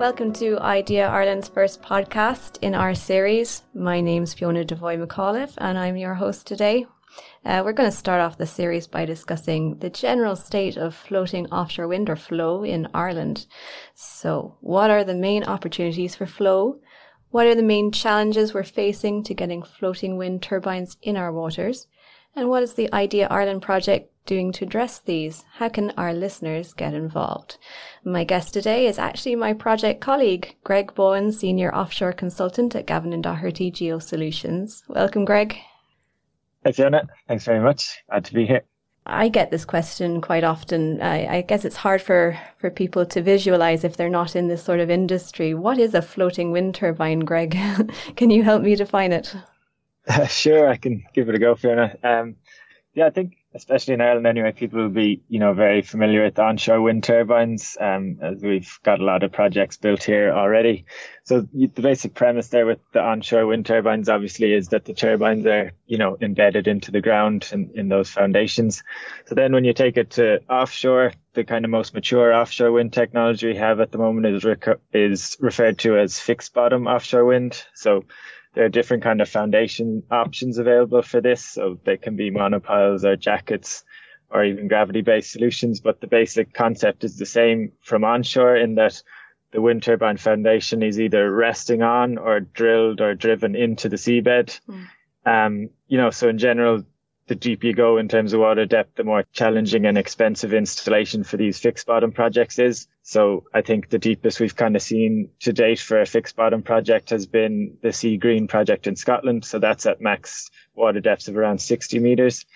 Welcome to IDEA Ireland's first podcast in our series. My name's Fiona Devoy McAuliffe and I'm your host today. Uh, we're going to start off the series by discussing the general state of floating offshore wind or flow in Ireland. So, what are the main opportunities for flow? What are the main challenges we're facing to getting floating wind turbines in our waters? And what is the IDEA Ireland project doing to address these? How can our listeners get involved? My guest today is actually my project colleague, Greg Bohan, Senior Offshore Consultant at Gavin and Doherty Geo Solutions. Welcome, Greg. Hey, Fiona. Thanks very much. Glad to be here. I get this question quite often. I, I, guess it's hard for, for people to visualize if they're not in this sort of industry. What is a floating wind turbine, Greg? can you help me define it? Uh, sure, I can give it a go, Fiona. Um, yeah, I think especially in Ireland anyway, people will be, you know, very familiar with onshore wind turbines, um, as we've got a lot of projects built here already. So the basic premise there with the onshore wind turbines obviously is that the turbines are, you know, embedded into the ground and in those foundations. So then when you take it to offshore, the kind of most mature offshore wind technology we have at the moment is, rec- is referred to as fixed bottom offshore wind. So there are different kind of foundation options available for this. So they can be monopiles or jackets or even gravity based solutions. But the basic concept is the same from onshore in that the wind turbine foundation is either resting on or drilled or driven into the seabed. Mm. Um, you know, so in general, the deeper you go in terms of water depth, the more challenging and expensive installation for these fixed bottom projects is. So I think the deepest we've kind of seen to date for a fixed bottom project has been the Seagreen project in Scotland. So that's at max water depths of around 60 meters.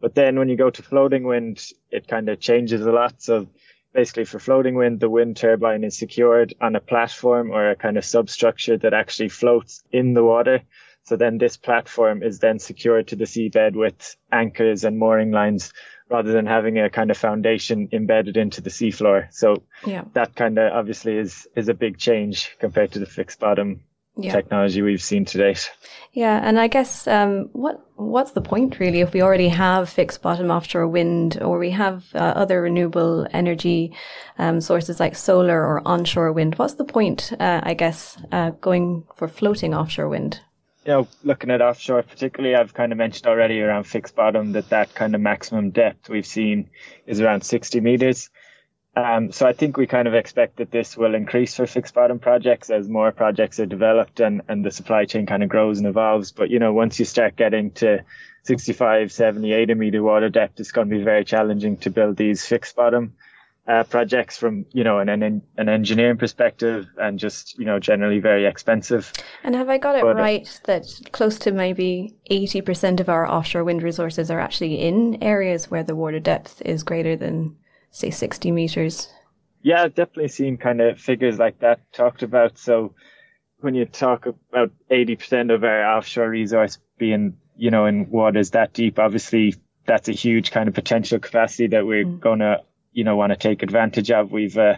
But then when you go to floating wind, it kind of changes a lot. So basically for floating wind, the wind turbine is secured on a platform or a kind of substructure that actually floats in the water. So then this platform is then secured to the seabed with anchors and mooring lines rather than having a kind of foundation embedded into the seafloor. So yeah. that kind of obviously is, is a big change compared to the fixed bottom yeah. technology we've seen to date. Yeah, and I guess um, what what's the point really if we already have fixed bottom offshore wind or we have uh, other renewable energy um, sources like solar or onshore wind? What's the point? Uh, I guess uh, going for floating offshore wind you know, looking at offshore, particularly, I've kind of mentioned already around fixed bottom that that kind of maximum depth we've seen is around 60 meters. Um, so I think we kind of expect that this will increase for fixed bottom projects as more projects are developed and, and the supply chain kind of grows and evolves. But, you know, once you start getting to 65, 70, 80 meter water depth, it's going to be very challenging to build these fixed bottom uh, projects from you know an, an an engineering perspective and just you know generally very expensive. And have I got it but, uh, right that close to maybe eighty percent of our offshore wind resources are actually in areas where the water depth is greater than say sixty meters? Yeah, I've definitely seen kind of figures like that talked about. So when you talk about eighty percent of our offshore resource being you know in waters that deep, obviously that's a huge kind of potential capacity that we're mm. going to you know, want to take advantage of. We've, uh,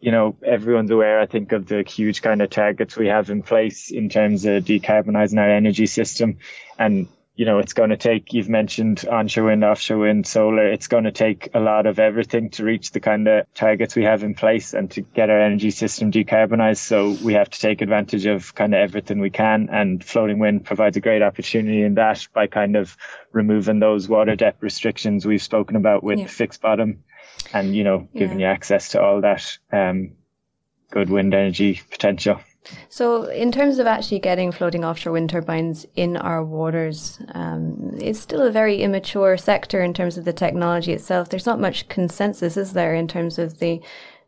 you know, everyone's aware, I think, of the huge kind of targets we have in place in terms of decarbonizing our energy system. And, you know, it's going to take, you've mentioned onshore wind, offshore wind, solar. It's going to take a lot of everything to reach the kind of targets we have in place and to get our energy system decarbonized. So we have to take advantage of kind of everything we can. And floating wind provides a great opportunity in that by kind of removing those water depth restrictions we've spoken about with yeah. fixed bottom and you know giving yeah. you access to all that um, good wind energy potential. So, in terms of actually getting floating offshore wind turbines in our waters, um, it's still a very immature sector in terms of the technology itself. There's not much consensus, is there, in terms of the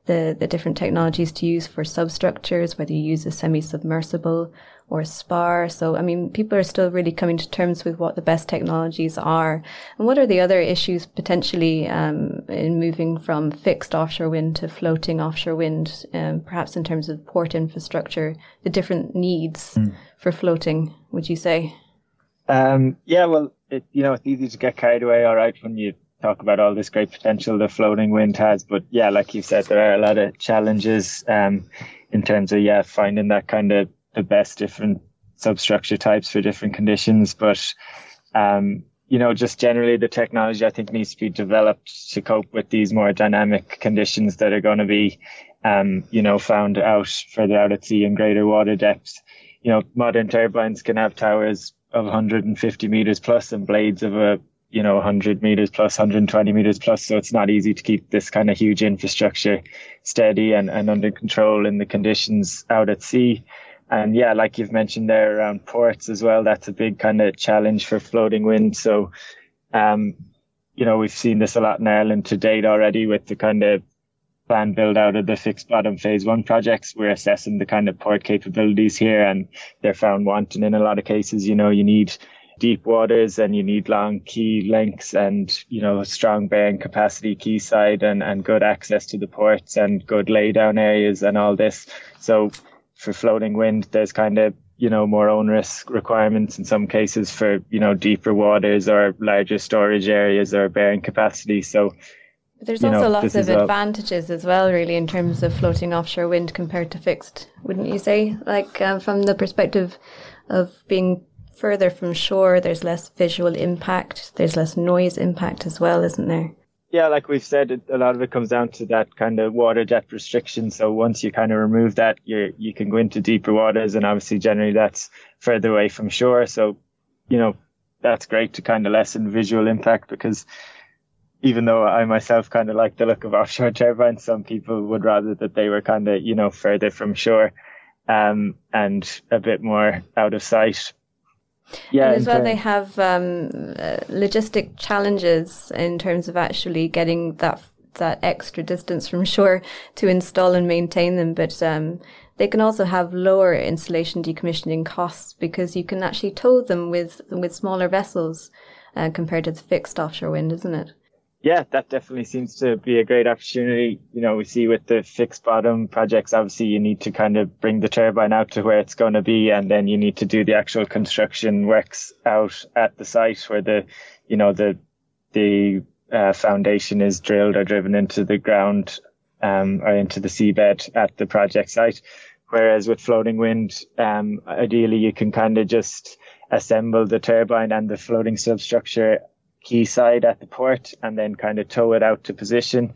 the, the different technologies to use for substructures, whether you use a semi-submersible or spar. So, I mean, people are still really coming to terms with what the best technologies are. And what are the other issues potentially um, in moving from fixed offshore wind to floating offshore wind, um, perhaps in terms of port infrastructure, the different needs mm. for floating, would you say? Um, yeah, well, it, you know, it's easy to get carried away, all right, when you talk about all this great potential the floating wind has. But yeah, like you said, there are a lot of challenges um, in terms of yeah finding that kind of the best different substructure types for different conditions. But, um, you know, just generally the technology I think needs to be developed to cope with these more dynamic conditions that are going to be um, you know, found out further out at sea in greater water depths. You know, modern turbines can have towers of 150 meters plus and blades of a you know 100 meters plus 120 meters plus so it's not easy to keep this kind of huge infrastructure steady and, and under control in the conditions out at sea and yeah like you've mentioned there around ports as well that's a big kind of challenge for floating wind so um you know we've seen this a lot in Ireland to date already with the kind of plan build out of the fixed bottom phase one projects. We're assessing the kind of port capabilities here and they're found wanting in a lot of cases. You know, you need deep waters and you need long quay lengths and, you know, strong bearing capacity quayside and, and good access to the ports and good laydown areas and all this. So for floating wind, there's kind of, you know, more onerous requirements in some cases for, you know, deeper waters or larger storage areas or bearing capacity. So but there's also know, lots of advantages a... as well, really, in terms of floating offshore wind compared to fixed, wouldn't you say? Like um, from the perspective of being further from shore, there's less visual impact, there's less noise impact as well, isn't there? Yeah, like we've said, a lot of it comes down to that kind of water depth restriction. So once you kind of remove that, you you can go into deeper waters, and obviously generally that's further away from shore. So, you know, that's great to kind of lessen visual impact because even though I myself kind of like the look of offshore turbines, some people would rather that they were kind of, you know, further from shore, um, and a bit more out of sight. Yeah. And as well, they have, um, uh, logistic challenges in terms of actually getting that, that extra distance from shore to install and maintain them. But, um, they can also have lower installation decommissioning costs because you can actually tow them with, with smaller vessels, uh, compared to the fixed offshore wind, isn't it? Yeah, that definitely seems to be a great opportunity. You know, we see with the fixed bottom projects, obviously you need to kind of bring the turbine out to where it's going to be, and then you need to do the actual construction works out at the site where the, you know, the, the uh, foundation is drilled or driven into the ground, um, or into the seabed at the project site. Whereas with floating wind, um, ideally you can kind of just assemble the turbine and the floating substructure quayside at the port and then kind of tow it out to position.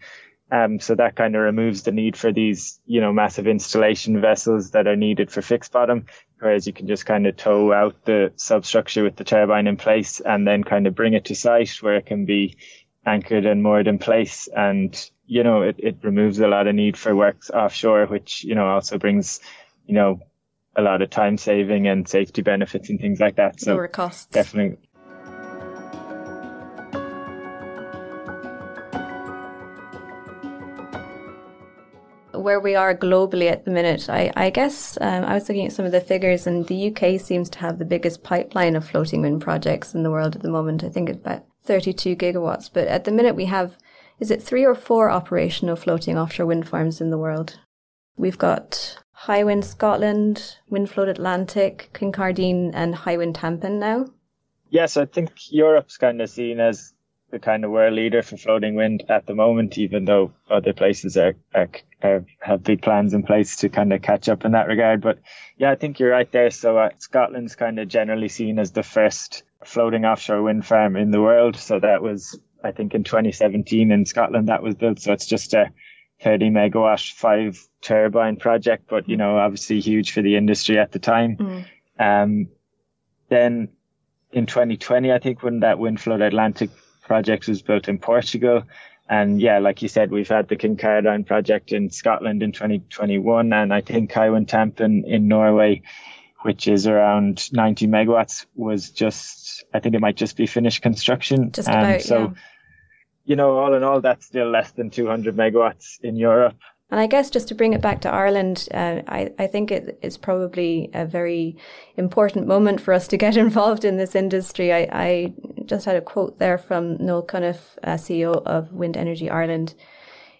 Um, so that kind of removes the need for these, you know, massive installation vessels that are needed for fixed bottom, whereas you can just kind of tow out the substructure with the turbine in place and then kind of bring it to site where it can be anchored and moored in place. And, you know, it, it removes a lot of need for works offshore, which, you know, also brings, you know, a lot of time saving and safety benefits and things like that. So lower costs. Definitely, where we are globally at the minute, I, I guess um, I was looking at some of the figures, and the UK seems to have the biggest pipeline of floating wind projects in the world at the moment. I think it's about 32 gigawatts. But at the minute, we have is it three or four operational floating offshore wind farms in the world? We've got Hywind Scotland, Windfloat Atlantic, Kincardine, and Hywind Tampen now. Yes, I think Europe's kind of seen as kind of world leader for floating wind at the moment, even though other places are, are, are, have big plans in place to kind of catch up in that regard. But yeah, I think you're right there. So uh, Scotland's kind of generally seen as the first floating offshore wind farm in the world. So that was, I think, in 2017 in Scotland that was built. So it's just a 30 megawatt five turbine project, but you know, obviously huge for the industry at the time. Mm. Um, then in 2020, I think when that Windfloat Atlantic project was built in Portugal. And yeah, like you said, we've had the Kincardine project in Scotland in 2021, and I think Hywind Tampen in Norway, which is around 90 megawatts, was just, I think it might just be finished construction. Just about, so, yeah. you know, all in all, that's still less than 200 megawatts in Europe. And I guess just to bring it back to Ireland, uh, I, I think it is probably a very important moment for us to get involved in this industry. I, I just had a quote there from Noel Cunniffe, uh, CEO of Wind Energy Ireland.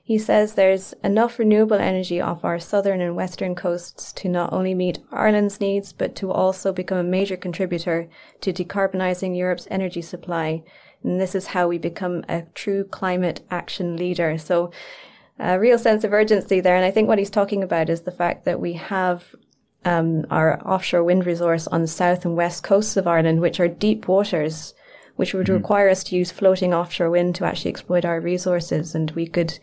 He says there's enough renewable energy off our southern and western coasts to not only meet Ireland's needs, but to also become a major contributor to decarbonising Europe's energy supply. And this is how we become a true climate action leader. So a real sense of urgency there. And I think what he's talking about is the fact that we have um, our offshore wind resource on the south and west coasts of Ireland, which are deep waters, which would mm-hmm. require us to use floating offshore wind to actually exploit our resources. And we could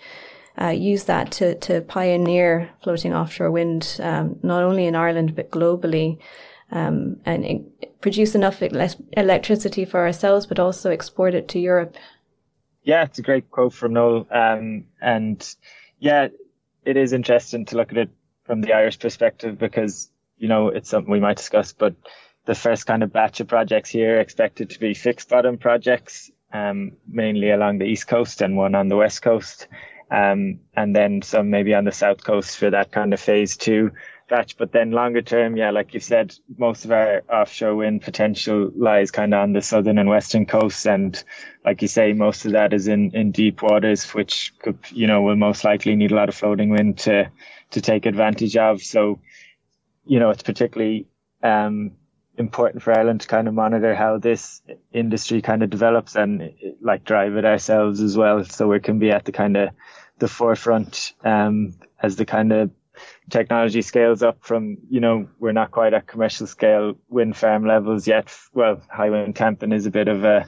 uh, use that to, to pioneer floating offshore wind, um, not only in Ireland, but globally. Um, and produce enough electricity for ourselves, but also export it to Europe. Yeah, it's a great quote from Noel. Um, and yeah, it is interesting to look at it from the Irish perspective because, you know, it's something we might discuss, but the first kind of batch of projects here expected to be fixed bottom projects, um, mainly along the east coast and one on the west coast. Um, and then some maybe on the south coast for that kind of phase two batch. But then longer term, yeah, like you said, most of our offshore wind potential lies kind of on the southern and western coasts. And like you say, most of that is in, in deep waters, which could, you know, will most likely need a lot of floating wind to, to take advantage of. So, you know, it's particularly, um, important for Ireland to kind of monitor how this industry kind of develops and like drive it ourselves as well. So we can be at the kind of the forefront, um, as the kind of technology scales up from, you know, we're not quite at commercial scale wind farm levels yet. Well, Hywind Tampen is a bit of a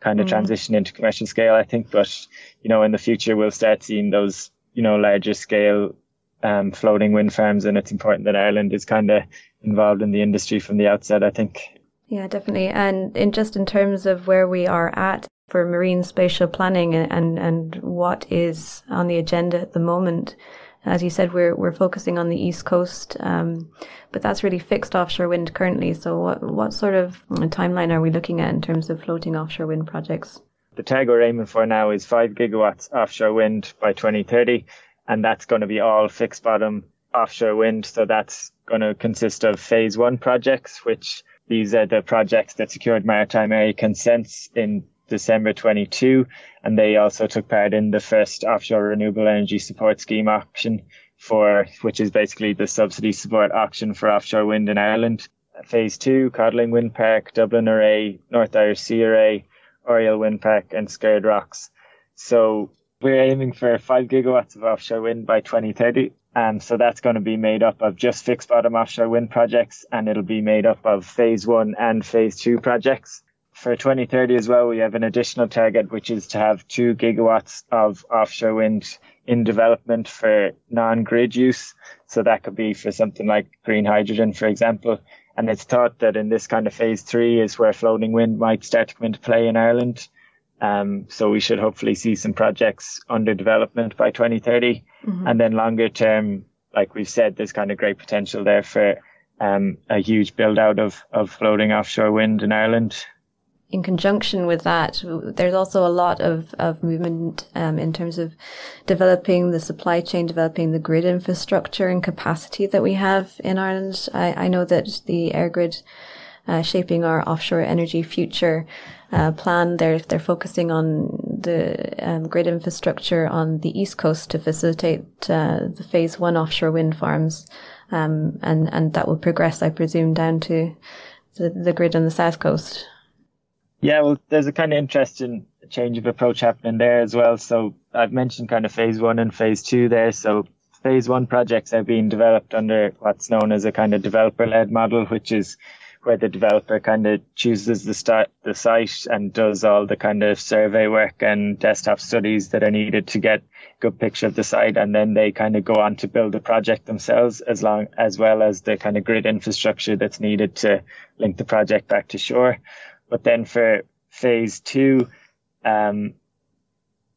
kind of mm. transition into commercial scale, I think, but, you know, in the future we'll start seeing those, you know, larger scale um, floating wind farms, and it's important that Ireland is kind of involved in the industry from the outset. I think. Yeah, definitely, and in just in terms of where we are at for marine spatial planning and and what is on the agenda at the moment. As you said, we're we're focusing on the east coast, um, but that's really fixed offshore wind currently. So, what what sort of timeline are we looking at in terms of floating offshore wind projects? The target we're aiming for now is five gigawatts offshore wind by 2030 and that's going to be all fixed bottom offshore wind. So that's going to consist of phase one projects, which these are the projects that secured maritime area consents in December 22. And they also took part in the first offshore renewable energy support scheme auction for, which is basically the subsidy support auction for offshore wind in Ireland. Phase two, Codling Wind Park, Dublin Array, North Irish Sea Array, Oriel Wind Park and Skerd Rocks. So we're aiming for five gigawatts of offshore wind by 2030. And so that's going to be made up of just fixed bottom offshore wind projects and it'll be made up of phase one and phase two projects. For 2030 as well, we have an additional target, which is to have two gigawatts of offshore wind in development for non-grid use. So that could be for something like green hydrogen, for example. And it's thought that in this kind of phase three is where floating wind might start to come into play in Ireland. Um, so we should hopefully see some projects under development by 2030. Mm-hmm. And then longer term, like we've said, there's kind of great potential there for um, a huge build out of, of floating offshore wind in Ireland. In conjunction with that, there's also a lot of, of movement um, in terms of developing the supply chain, developing the grid infrastructure and capacity that we have in Ireland. I, I know that the EirGrid uh, shaping our offshore energy future uh, plan. They're they're focusing on the um, grid infrastructure on the east coast to facilitate uh, the phase one offshore wind farms, um, and and that will progress, I presume, down to the, the grid on the south coast. Yeah, well, there's a kind of interesting change of approach happening there as well. So I've mentioned kind of phase one and phase two there. So phase one projects are being developed under what's known as a kind of developer led model, which is where the developer kind of chooses the start the site and does all the kind of survey work and desktop studies that are needed to get a good picture of the site and then they kind of go on to build the project themselves as long as well as the kind of grid infrastructure that's needed to link the project back to shore but then for phase two um,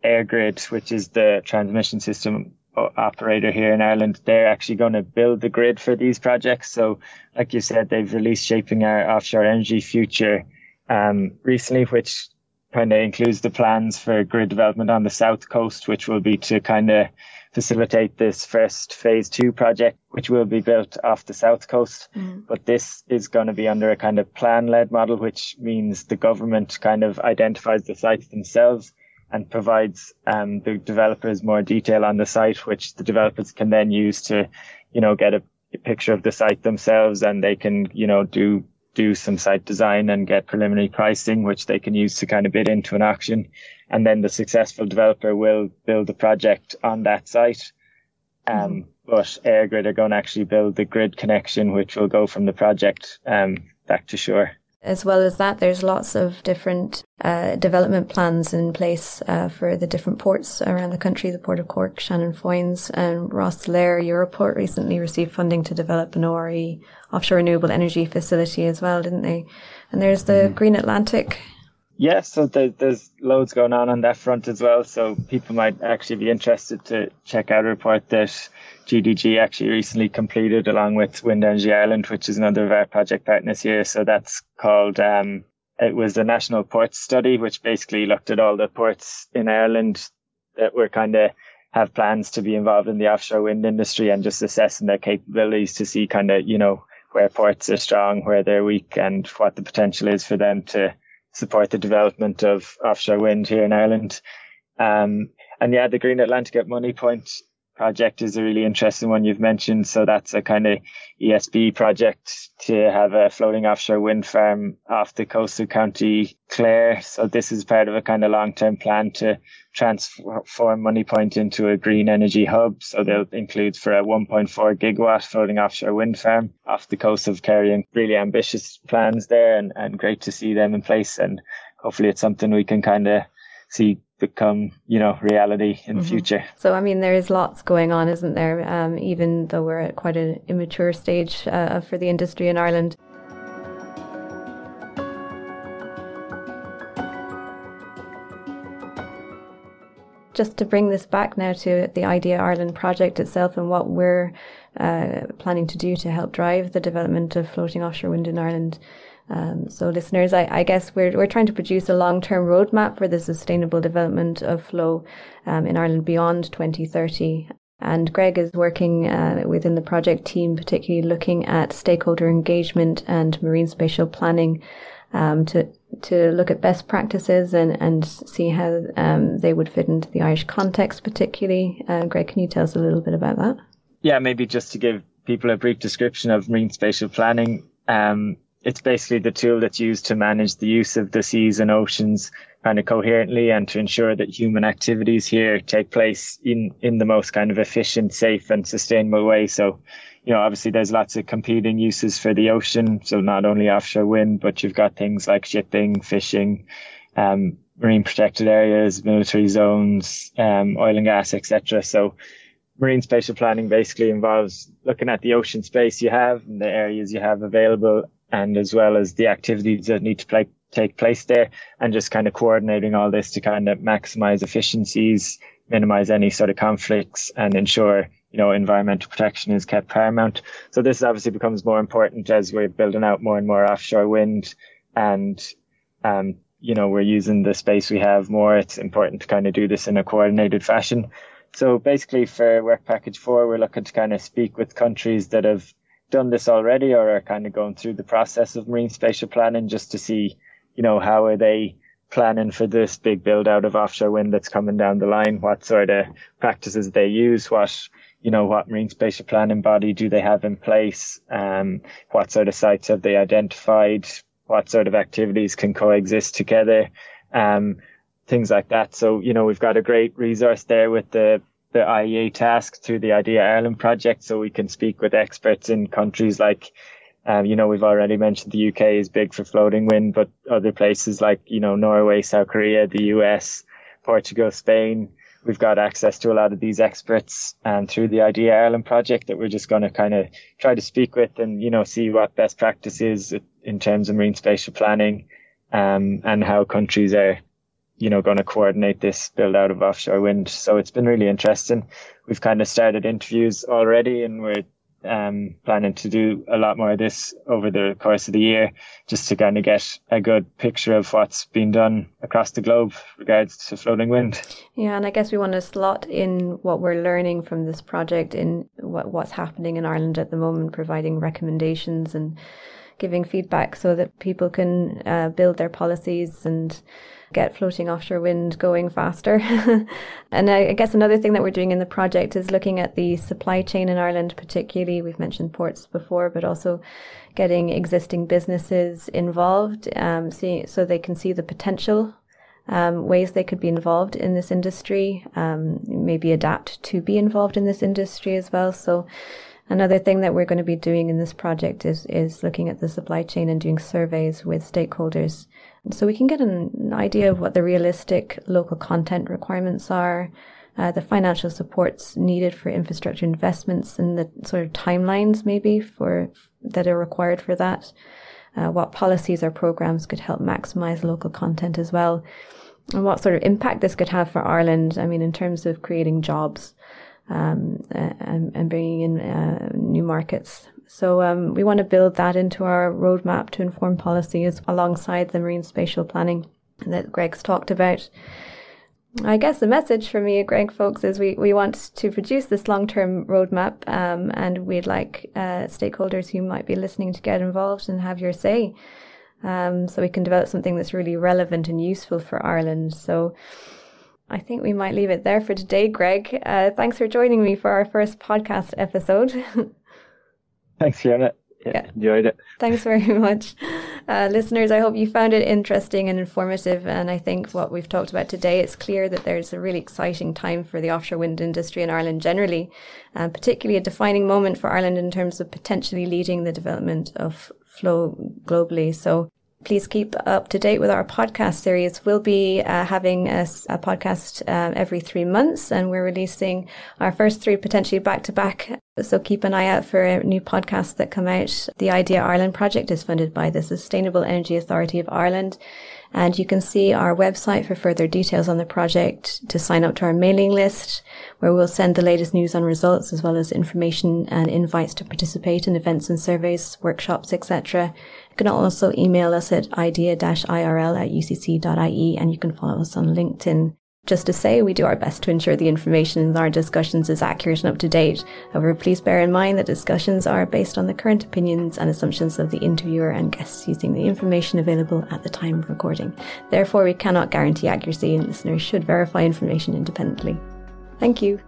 EirGrid which is the transmission system operator here in Ireland, they're actually going to build the grid for these projects. So, like you said, they've released Shaping Our Offshore Energy Future um, recently, which kind of includes the plans for grid development on the south coast, which will be to kind of facilitate this first phase two project, which will be built off the south coast. Mm. But this is going to be under a kind of plan led model, which means the government kind of identifies the sites themselves and provides um, the developers more detail on the site, which the developers can then use to, you know, get a, a picture of the site themselves and they can, you know, do do some site design and get preliminary pricing, which they can use to kind of bid into an auction. And then the successful developer will build the project on that site. Um, mm-hmm. but EirGrid are going to actually build the grid connection, which will go from the project, um, back to shore As well as that, there's lots of different uh, development plans in place uh, for the different ports around the country. The Port of Cork, Shannon Foynes, and Rosslare Europort recently received funding to develop an ORE offshore renewable energy facility as well, didn't they? And there's the mm. Green Atlantic. Yeah, so there, there's loads going on on that front as well. So people might actually be interested to check out a report that GDG actually recently completed along with Wind Energy Ireland, which is another of our project partners here. So that's called, um, it was the National Ports Study, which basically looked at all the ports in Ireland that were kind of have plans to be involved in the offshore wind industry and just assessing their capabilities to see kind of, you know, where ports are strong, where they're weak and what the potential is for them to support the development of offshore wind here in Ireland. Um, and yeah, the Green Atlantic at Moneypoint project is a really interesting one you've mentioned. So that's a kind of ESB project to have a floating offshore wind farm off the coast of County Clare. So this is part of a kind of long-term plan to transform Moneypoint into a green energy hub. So they'll include for a 1.4 gigawatt floating offshore wind farm off the coast of Kerry and really ambitious plans there and, and great to see them in place. And hopefully it's something we can kind of see become, you know, reality in the mm-hmm. future. So, I mean, there is lots going on, isn't there? Um, even though we're at quite an immature stage uh, for the industry in Ireland. Just to bring this back now to the Idea Ireland project itself and what we're uh, planning to do to help drive the development of floating offshore wind in Ireland. Um, so, listeners, I, I, guess we're we're trying to produce a long term roadmap for the sustainable development of flow um, in Ireland beyond 2030. And Greg is working uh, within the project team, particularly looking at stakeholder engagement and marine spatial planning um, to to look at best practices and, and see how um, they would fit into the Irish context, particularly. Uh, Greg, can you tell us a little bit about that? Yeah, maybe just to give people a brief description of marine spatial planning. Um, it's basically the tool that's used to manage the use of the seas and oceans kind of coherently and to ensure that human activities here take place in, in the most kind of efficient, safe and sustainable way. So, you know, obviously there's lots of competing uses for the ocean. So not only offshore wind, but you've got things like shipping, fishing, um, marine protected areas, military zones, um, oil and gas, etc. So marine spatial planning basically involves looking at the ocean space you have and the areas you have available and as well as the activities that need to play, take place there and just kind of coordinating all this to kind of maximize efficiencies, minimize any sort of conflicts and ensure, you know, environmental protection is kept paramount. So this obviously becomes more important as we're building out more and more offshore wind and, um, you know, we're using the space we have more. It's important to kind of do this in a coordinated fashion. So basically for work package four, we're looking to kind of speak with countries that have done this already or are kind of going through the process of marine spatial planning just to see, you know, how are they planning for this big build out of offshore wind that's coming down the line? What sort of practices they use? What, you know, what marine spatial planning body do they have in place? Um, what sort of sites have they identified? What sort of activities can coexist together? Um, things like that. So, you know, we've got a great resource there with the the IEA task through the Idea Ireland project, so we can speak with experts in countries like, um, you know, we've already mentioned the UK is big for floating wind, but other places like, you know, Norway, South Korea, the US, Portugal, Spain, we've got access to a lot of these experts um, through the Idea Ireland project that we're just going to kind of try to speak with and, you know, see what best practice is in terms of marine spatial planning um, and how countries are you know, going to coordinate this build out of offshore wind. So it's been really interesting. We've kind of started interviews already and we're um, planning to do a lot more of this over the course of the year just to kind of get a good picture of what's been done across the globe regards to floating wind. Yeah, and I guess we want to slot in what we're learning from this project in what, what's happening in Ireland at the moment, providing recommendations and giving feedback so that people can uh, build their policies and get floating offshore wind going faster. and I, guess another thing that we're doing in the project is looking at the supply chain in Ireland, particularly. We've mentioned ports before, but also getting existing businesses involved um, see, so they can see the potential um, ways they could be involved in this industry, um, maybe adapt to be involved in this industry as well. So Another thing that we're going to be doing in this project is is looking at the supply chain and doing surveys with stakeholders, so we can get an idea of what the realistic local content requirements are, uh, the financial supports needed for infrastructure investments, and the sort of timelines maybe for that are required for that. Uh, what policies or programs could help maximize local content as well, and what sort of impact this could have for Ireland. I mean, in terms of creating jobs um, and, and, bringing in uh, new markets. So um, we want to build that into our roadmap to inform policies alongside the marine spatial planning that Greg's talked about. I guess the message for me, Greg, folks, is we, we want to produce this long term roadmap, um, and we'd like uh, stakeholders who might be listening to get involved and have your say, um, so we can develop something that's really relevant and useful for Ireland. So I think we might leave it there for today, Greg. Uh, thanks for joining me for our first podcast episode. thanks, Fiona. Yeah, yeah. enjoyed it. Thanks very much. Uh, listeners, I hope you found it interesting and informative. And I think what we've talked about today, it's clear that there's a really exciting time for the offshore wind industry in Ireland generally, and particularly a defining moment for Ireland in terms of potentially leading the development of flow globally. So please keep up to date with our podcast series. We'll be uh, having a, a podcast uh, every three months, and we're releasing our first three potentially back to back. So keep an eye out for new podcasts that come out. The Idea Ireland project is funded by the Sustainable Energy Authority of Ireland. And you can see our website for further details on the project to sign up to our mailing list, where we'll send the latest news on results as well as information and invites to participate in events and surveys, workshops, etc. You can also email us at idea-irl at ucc.ie and you can follow us on LinkedIn. Just to say, we do our best to ensure the information in our discussions is accurate and up to date. However, please bear in mind that discussions are based on the current opinions and assumptions of the interviewer and guests using the information available at the time of recording. Therefore, we cannot guarantee accuracy and listeners should verify information independently. Thank you.